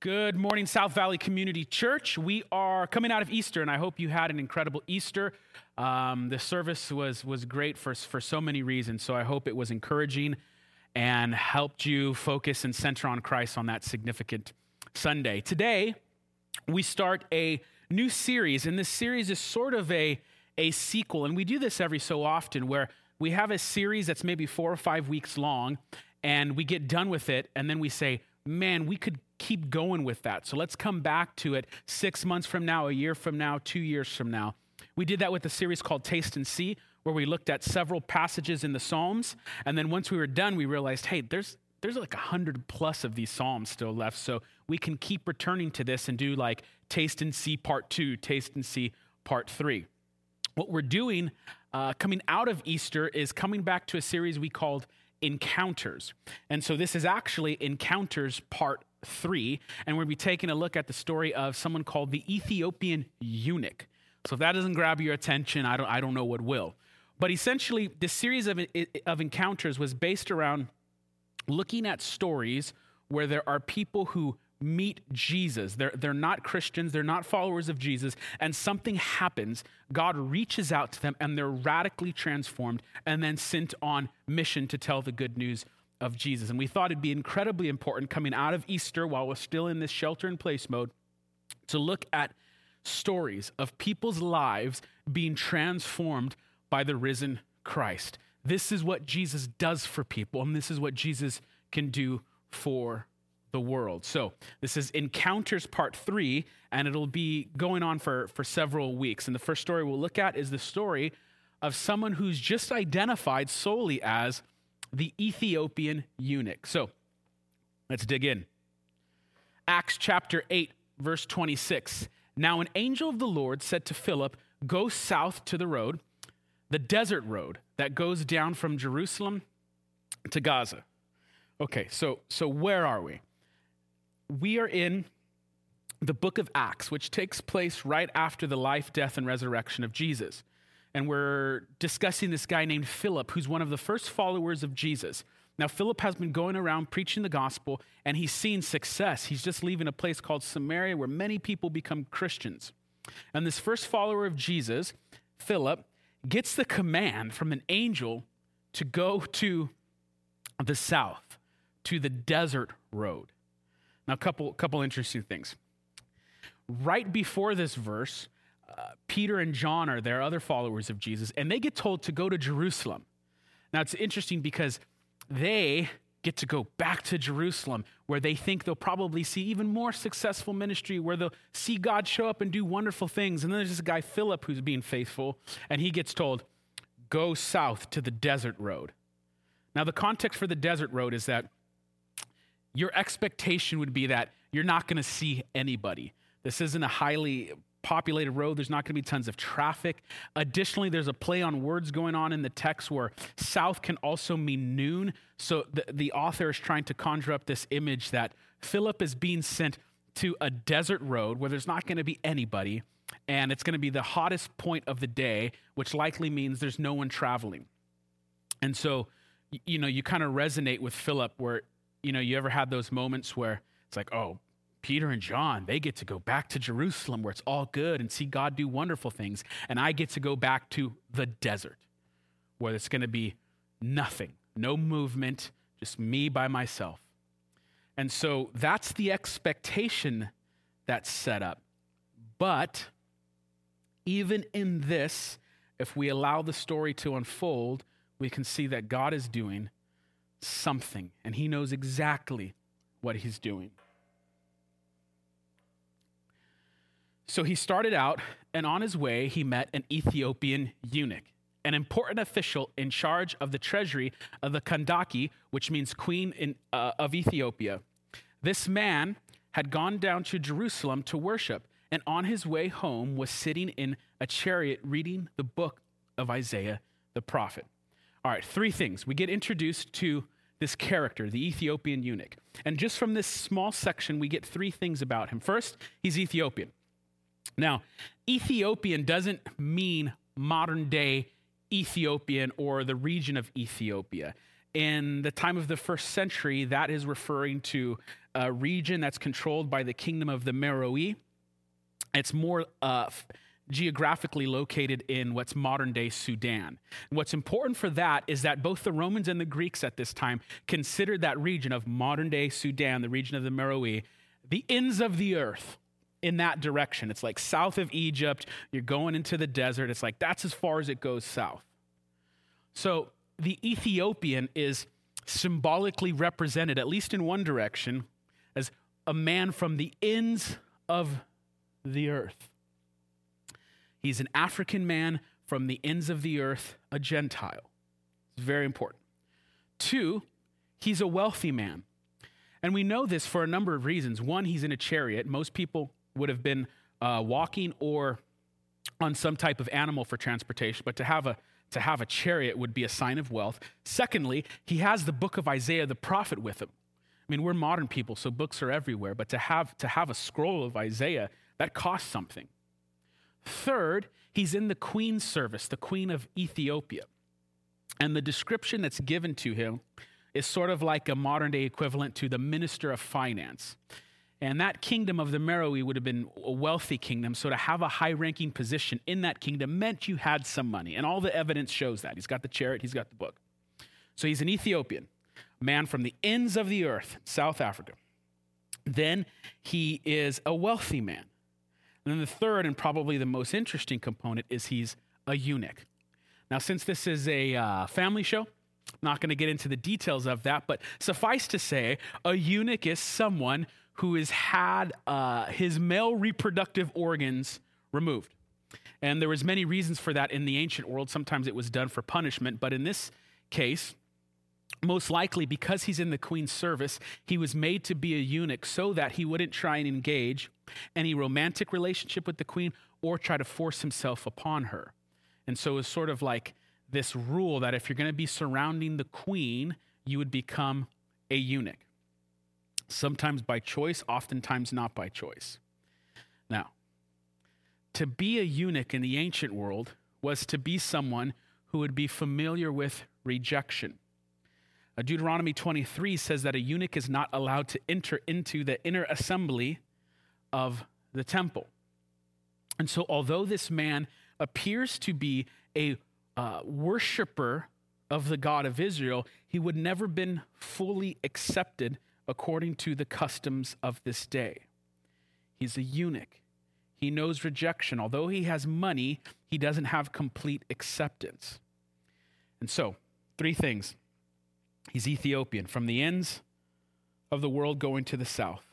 Good morning, South Valley Community Church. We are coming out of Easter, and I hope you had an incredible Easter. Um, the service was was great for for so many reasons. So I hope it was encouraging and helped you focus and center on Christ on that significant Sunday. Today, we start a new series, and this series is sort of a a sequel, and we do this every so often where we have a series that's maybe four or five weeks long, and we get done with it, and then we say, "Man, we could." Keep going with that. So let's come back to it six months from now, a year from now, two years from now. We did that with a series called Taste and See, where we looked at several passages in the Psalms. And then once we were done, we realized, hey, there's there's like a hundred plus of these Psalms still left. So we can keep returning to this and do like Taste and See Part Two, Taste and See Part Three. What we're doing uh, coming out of Easter is coming back to a series we called Encounters. And so this is actually Encounters Part 3, and to be taking a look at the story of someone called the Ethiopian eunuch. So if that doesn't grab your attention, I don't, I don't know what will. But essentially, this series of, of encounters was based around looking at stories where there are people who meet Jesus. They're, they're not Christians, they're not followers of Jesus, and something happens. God reaches out to them, and they're radically transformed and then sent on mission to tell the good news of Jesus. And we thought it'd be incredibly important coming out of Easter while we're still in this shelter in place mode to look at stories of people's lives being transformed by the risen Christ. This is what Jesus does for people, and this is what Jesus can do for the world. So, this is Encounters Part 3, and it'll be going on for, for several weeks. And the first story we'll look at is the story of someone who's just identified solely as the Ethiopian eunuch. So let's dig in. Acts chapter 8, verse 26. Now, an angel of the Lord said to Philip, Go south to the road, the desert road that goes down from Jerusalem to Gaza. Okay, so, so where are we? We are in the book of Acts, which takes place right after the life, death, and resurrection of Jesus and we're discussing this guy named Philip, who's one of the first followers of Jesus. Now, Philip has been going around preaching the gospel, and he's seen success. He's just leaving a place called Samaria where many people become Christians. And this first follower of Jesus, Philip, gets the command from an angel to go to the south, to the desert road. Now, a couple, couple interesting things. Right before this verse, Peter and John are there, other followers of Jesus, and they get told to go to Jerusalem. Now, it's interesting because they get to go back to Jerusalem where they think they'll probably see even more successful ministry, where they'll see God show up and do wonderful things. And then there's this guy, Philip, who's being faithful, and he gets told, go south to the desert road. Now, the context for the desert road is that your expectation would be that you're not going to see anybody. This isn't a highly populated road. There's not going to be tons of traffic. Additionally, there's a play on words going on in the text where south can also mean noon. So the, the author is trying to conjure up this image that Philip is being sent to a desert road where there's not going to be anybody, and it's going to be the hottest point of the day, which likely means there's no one traveling. And so, you know, you kind of resonate with Philip where, you know, you ever had those moments where it's like, oh, Peter and John, they get to go back to Jerusalem where it's all good and see God do wonderful things. And I get to go back to the desert where it's going to be nothing, no movement, just me by myself. And so that's the expectation that's set up. But even in this, if we allow the story to unfold, we can see that God is doing something and He knows exactly what He's doing. So he started out, and on his way, he met an Ethiopian eunuch, an important official in charge of the treasury of the Kandake, which means queen in, uh, of Ethiopia. This man had gone down to Jerusalem to worship, and on his way home was sitting in a chariot reading the book of Isaiah the prophet. All right, three things. We get introduced to this character, the Ethiopian eunuch. And just from this small section, we get three things about him. First, he's Ethiopian. Now, Ethiopian doesn't mean modern day Ethiopian or the region of Ethiopia. In the time of the first century, that is referring to a region that's controlled by the kingdom of the Meroe. It's more uh, geographically located in what's modern day Sudan. What's important for that is that both the Romans and the Greeks at this time considered that region of modern day Sudan, the region of the Meroe, the ends of the earth in that direction. It's like south of Egypt, you're going into the desert. It's like that's as far as it goes south. So the Ethiopian is symbolically represented, at least in one direction, as a man from the ends of the earth. He's an African man from the ends of the earth, a Gentile. It's very important. Two, he's a wealthy man. And we know this for a number of reasons. One, he's in a chariot. Most people would have been uh, walking or on some type of animal for transportation, but to have a to have a chariot would be a sign of wealth. Secondly, he has the book of Isaiah the prophet with him. I mean, we're modern people, so books are everywhere, but to have to have a scroll of Isaiah, that costs something. Third, he's in the queen's service, the queen of Ethiopia. And the description that's given to him is sort of like a modern day equivalent to the minister of finance. And that kingdom of the Meroe would have been a wealthy kingdom. So to have a high ranking position in that kingdom meant you had some money. And all the evidence shows that. He's got the chariot, he's got the book. So he's an Ethiopian, a man from the ends of the earth, South Africa. Then he is a wealthy man. And then the third and probably the most interesting component is he's a eunuch. Now, since this is a uh, family show, I'm not going to get into the details of that, but suffice to say, a eunuch is someone who has had uh, his male reproductive organs removed. And there was many reasons for that in the ancient world. Sometimes it was done for punishment, but in this case, most likely because he's in the queen's service, he was made to be a eunuch so that he wouldn't try and engage any romantic relationship with the queen or try to force himself upon her. And so it's sort of like this rule that if you're going to be surrounding the queen, you would become a eunuch. Sometimes by choice, oftentimes not by choice. Now, to be a eunuch in the ancient world was to be someone who would be familiar with rejection. Deuteronomy 23 says that a eunuch is not allowed to enter into the inner assembly of the temple. And so, although this man appears to be a uh, worshiper of the God of Israel, he would never been fully accepted according to the customs of this day. He's a eunuch. He knows rejection. Although he has money, he doesn't have complete acceptance. And so, three things He's Ethiopian, from the ends of the world going to the south.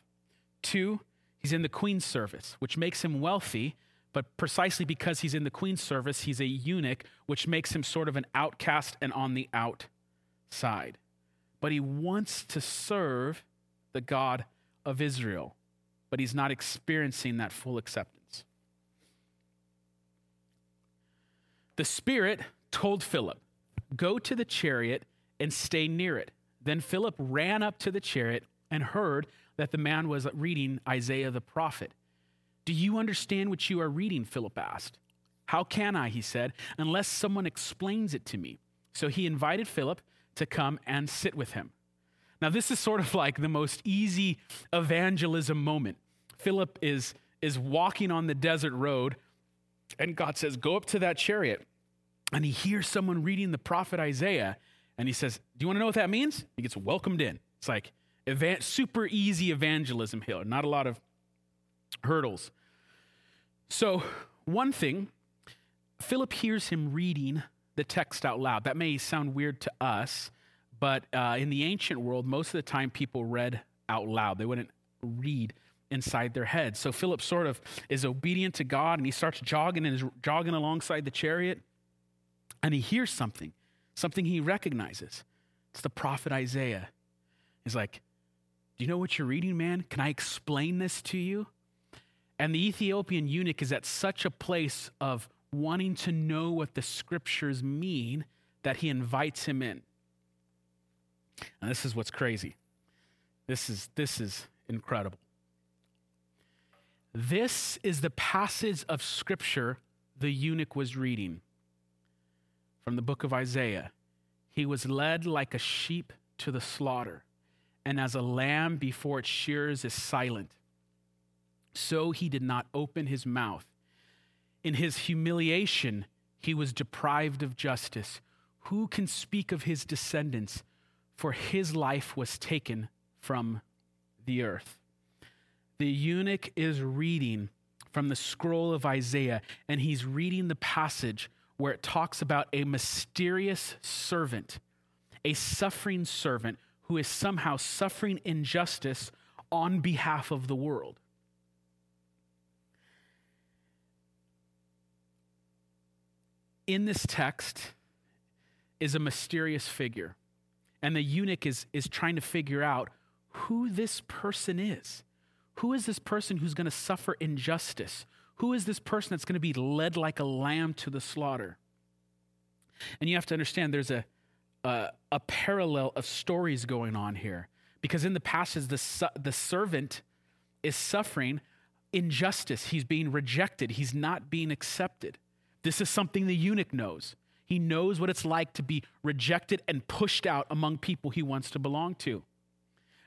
Two, he's in the queen's service, which makes him wealthy, but precisely because he's in the queen's service, he's a eunuch, which makes him sort of an outcast and on the outside. But he wants to serve the God of Israel, but he's not experiencing that full acceptance. The Spirit told Philip, Go to the chariot and stay near it. Then Philip ran up to the chariot and heard that the man was reading Isaiah the prophet. Do you understand what you are reading? Philip asked. How can I, he said, unless someone explains it to me? So he invited Philip to come and sit with him. Now, this is sort of like the most easy evangelism moment. Philip is, is walking on the desert road, and God says, Go up to that chariot. And he hears someone reading the prophet Isaiah, and he says, Do you want to know what that means? He gets welcomed in. It's like evan- super easy evangelism here, not a lot of hurdles. So, one thing, Philip hears him reading the text out loud. That may sound weird to us, but uh, in the ancient world, most of the time people read out loud. They wouldn't read inside their head. So Philip sort of is obedient to God and he starts jogging and is jogging alongside the chariot and he hears something something he recognizes. It's the prophet Isaiah. He's like, Do you know what you're reading, man? Can I explain this to you? And the Ethiopian eunuch is at such a place of wanting to know what the scriptures mean that he invites him in. And this is what's crazy. This is, this is incredible. This is the passage of scripture the eunuch was reading from the book of Isaiah. He was led like a sheep to the slaughter, and as a lamb before its shears is silent, so he did not open his mouth. In his humiliation, he was deprived of justice. Who can speak of his descendants? For his life was taken from the earth. The eunuch is reading from the scroll of Isaiah, and he's reading the passage where it talks about a mysterious servant, a suffering servant who is somehow suffering injustice on behalf of the world. In this text is a mysterious figure, and the eunuch is, is trying to figure out who this person is. Who is this person who's going to suffer injustice? Who is this person that's going to be led like a lamb to the slaughter? And you have to understand there's a, a, a parallel of stories going on here. Because in the passage, the, the servant is suffering injustice. He's being rejected, he's not being accepted. This is something the eunuch knows. He knows what it's like to be rejected and pushed out among people he wants to belong to.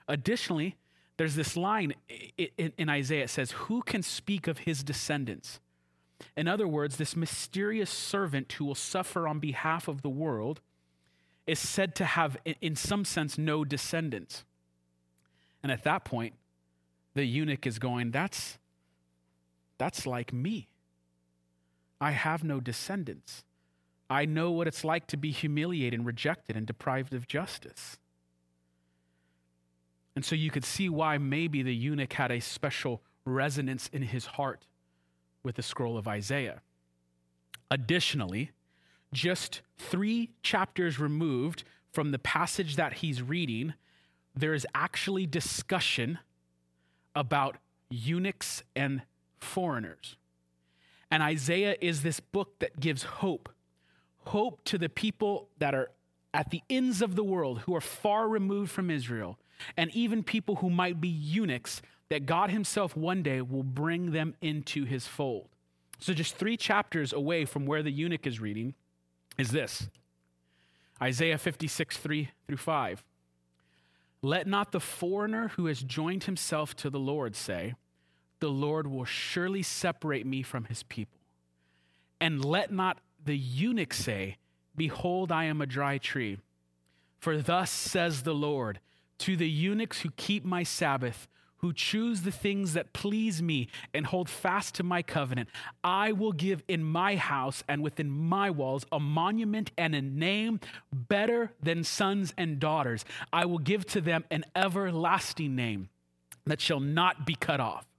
Additionally, there's this line in Isaiah it says, Who can speak of his descendants? In other words, this mysterious servant who will suffer on behalf of the world is said to have, in some sense, no descendants. And at that point, the eunuch is going, That's, that's like me. I have no descendants. I know what it's like to be humiliated and rejected and deprived of justice. And so you could see why maybe the eunuch had a special resonance in his heart with the scroll of Isaiah. Additionally, just three chapters removed from the passage that he's reading, there is actually discussion about eunuchs and foreigners. And Isaiah is this book that gives hope hope to the people that are at the ends of the world who are far removed from Israel and even people who might be eunuchs, that God Himself one day will bring them into His fold. So, just three chapters away from where the eunuch is reading is this Isaiah 56, 3 through 5. Let not the foreigner who has joined himself to the Lord say, The Lord will surely separate me from his people. And let not the eunuch say, Behold, I am a dry tree. For thus says the Lord, to the eunuchs who keep my Sabbath, who choose the things that please me and hold fast to my covenant, I will give in my house and within my walls a monument and a name better than sons and daughters. I will give to them an everlasting name that shall not be cut off.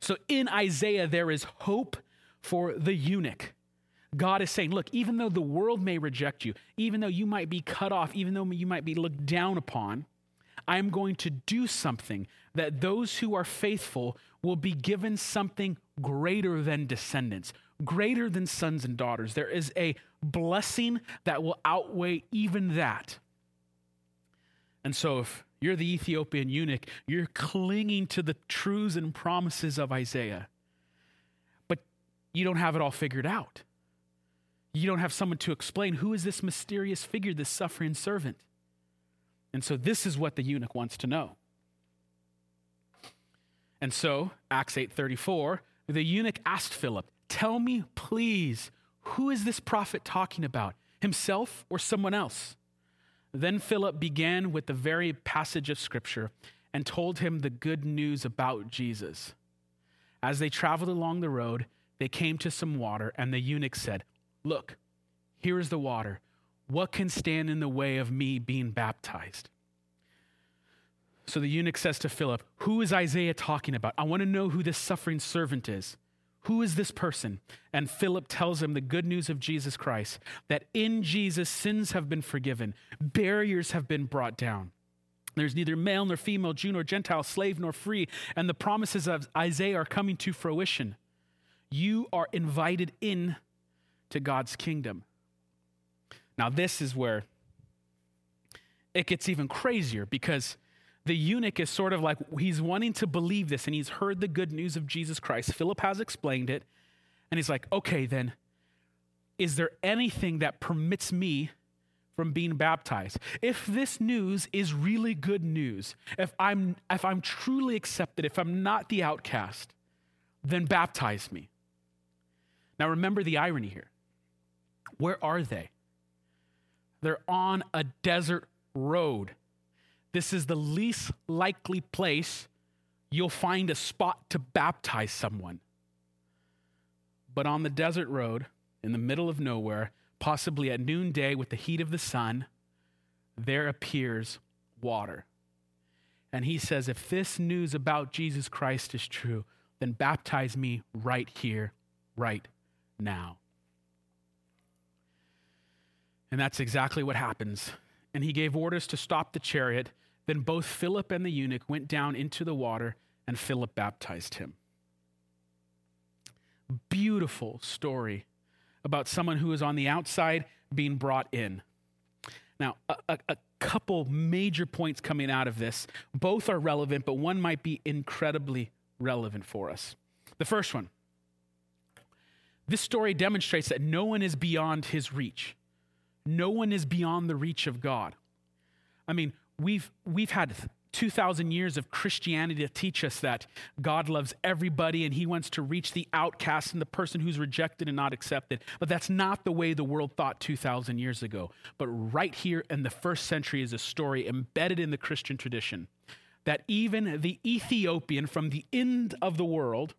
So in Isaiah, there is hope for the eunuch. God is saying, look, even though the world may reject you, even though you might be cut off, even though you might be looked down upon, I'm going to do something that those who are faithful will be given something greater than descendants, greater than sons and daughters. There is a blessing that will outweigh even that. And so, if you're the Ethiopian eunuch, you're clinging to the truths and promises of Isaiah, but you don't have it all figured out. You don't have someone to explain who is this mysterious figure, this suffering servant. And so this is what the eunuch wants to know. And so, Acts 8:34, the eunuch asked Philip, "Tell me, please, who is this prophet talking about? Himself or someone else?" Then Philip began with the very passage of scripture and told him the good news about Jesus. As they traveled along the road, they came to some water, and the eunuch said, Look, here is the water. What can stand in the way of me being baptized? So the eunuch says to Philip, Who is Isaiah talking about? I want to know who this suffering servant is. Who is this person? And Philip tells him the good news of Jesus Christ that in Jesus sins have been forgiven, barriers have been brought down. There's neither male nor female, Jew nor Gentile, slave nor free, and the promises of Isaiah are coming to fruition. You are invited in to God's kingdom. Now, this is where it gets even crazier because the eunuch is sort of like he's wanting to believe this and he's heard the good news of Jesus Christ. Philip has explained it. And he's like, okay, then, is there anything that permits me from being baptized. If this news is really good news, if I'm, if I'm truly accepted, if I'm not the outcast, then baptize me. Now remember the irony here. Where are they? They're on a desert road. This is the least likely place you'll find a spot to baptize someone. But on the desert road, in the middle of nowhere, possibly at noonday with the heat of the sun, there appears water. And he says, If this news about Jesus Christ is true, then baptize me right here, right now. And that's exactly what happens. And he gave orders to stop the chariot. Then both Philip and the eunuch went down into the water, and Philip baptized him. Beautiful story about someone who is on the outside being brought in. Now, a, a, a, couple major points coming out of this. Both are relevant, but one might be incredibly relevant for us. The first one this story demonstrates that no one is beyond his reach, no one is beyond the reach of God. I mean, we've, we've had 2,000 years of Christianity to teach us that God loves everybody and he wants to reach the outcast and the person who's rejected and not accepted. But that's not the way the world thought 2,000 years ago. But right here in the first century is a story embedded in the Christian tradition that even the Ethiopian from the end of the world,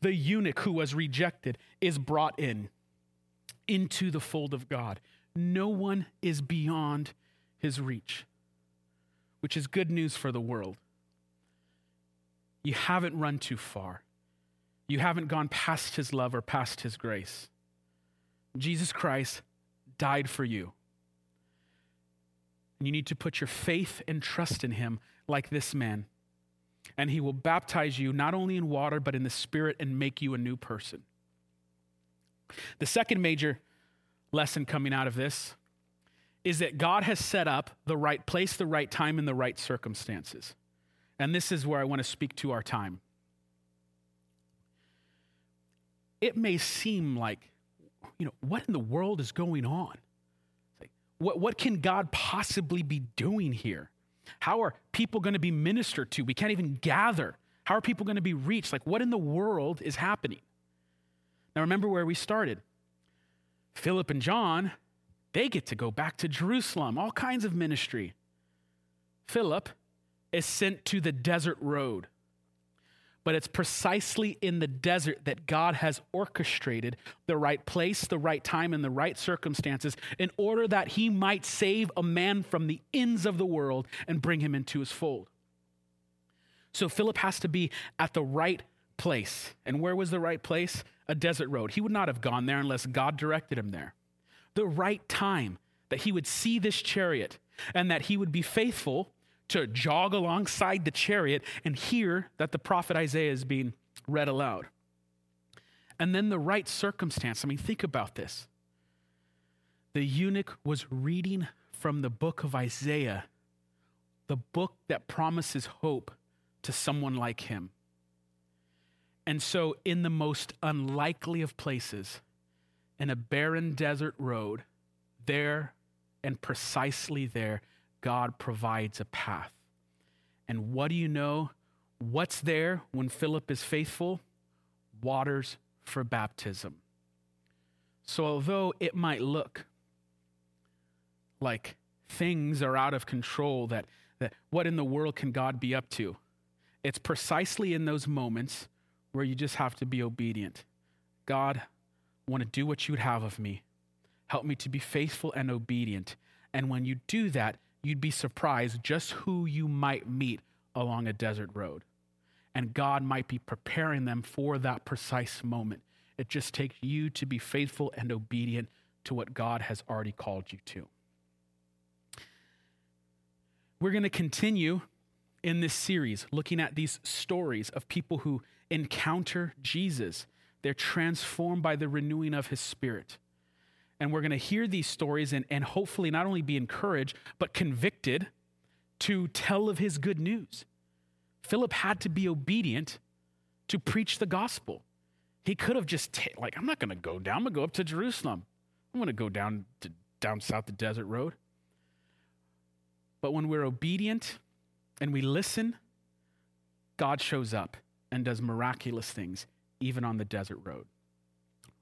the eunuch who was rejected, is brought in into the fold of God. No one is beyond his reach which is good news for the world. You haven't run too far. You haven't gone past his love or past his grace. Jesus Christ died for you. And you need to put your faith and trust in him like this man. And he will baptize you not only in water, but in the Spirit and make you a new person. The second major lesson coming out of this is that God has set up the right place, the right time, and the right circumstances. And this is where I want to speak to our time. It may seem like, you know, what in the world is going on? What, what can God possibly be doing here? How are people going to be ministered to? We can't even gather. How are people going to be reached? Like, what in the world is happening? Now, remember where we started. Philip and John they get to go back to Jerusalem, all kinds of ministry. Philip is sent to the desert road. But it's precisely in the desert that God has orchestrated the right place, the right time, and the right circumstances in order that he might save a man from the ends of the world and bring him into his fold. So Philip has to be at the right place. And where was the right place? A desert road. He would not have gone there unless God directed him there the right time that he would see this chariot and that he would be faithful to jog alongside the chariot and hear that the prophet Isaiah is being read aloud. And then the right circumstance. I mean, think about this. The eunuch was reading from the book of Isaiah, the book that promises hope to someone like him. And so, in the most unlikely of places, in a barren desert road, there and precisely there, God provides a path. And what do you know? What's there when Philip is faithful? Waters for baptism. So, although it might look like things are out of control, that, that what in the world can God be up to? It's precisely in those moments where you just have to be obedient. God, want to do what you would have of me. Help me to be faithful and obedient. And when you do that, you'd be surprised just who you might meet along a desert road. And God might be preparing them for that precise moment. It just takes you to be faithful and obedient to what God has already called you to. We're going to continue in this series looking at these stories of people who encounter Jesus they're transformed by the renewing of his spirit. And we're going to hear these stories and, and hopefully not only be encouraged, but convicted to tell of his good news. Philip had to be obedient to preach the gospel. He could have just, ta- like, I'm not going to go down, I'm going to go up to Jerusalem. I'm going to go down to down south the desert road. But when we're obedient and we listen, God shows up and does miraculous things, even on the desert road.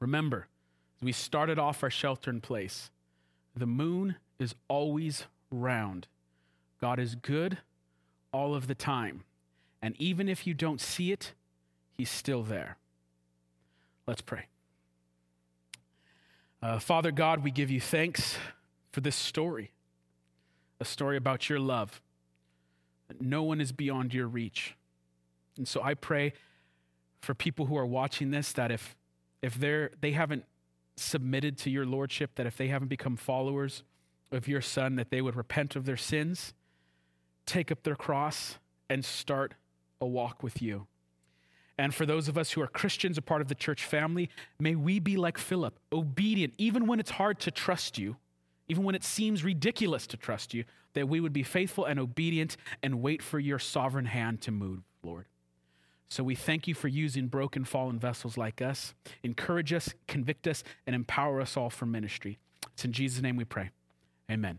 Remember, as we started off our shelter in place. The moon is always round. God is good all of the time. And even if you don't see it, He's still there. Let's pray. Uh, Father God, we give you thanks for this story, a story about your love. No one is beyond your reach. And so I pray for people who are watching this that if if they're they haven't submitted to your lordship, that if they haven't become followers of your son, that they would repent of their sins, take up their cross, and start a walk with you. And for those of us who are Christians, a part of the church family, may we be like Philip, obedient, even when it's hard to trust you, even when it seems ridiculous to trust you, that we would be faithful and obedient and wait for your sovereign hand to move, Lord. So we thank you for using broken, fallen vessels like us. Encourage us, convict us, and empower us all for ministry. It's in Jesus' name we pray. Amen.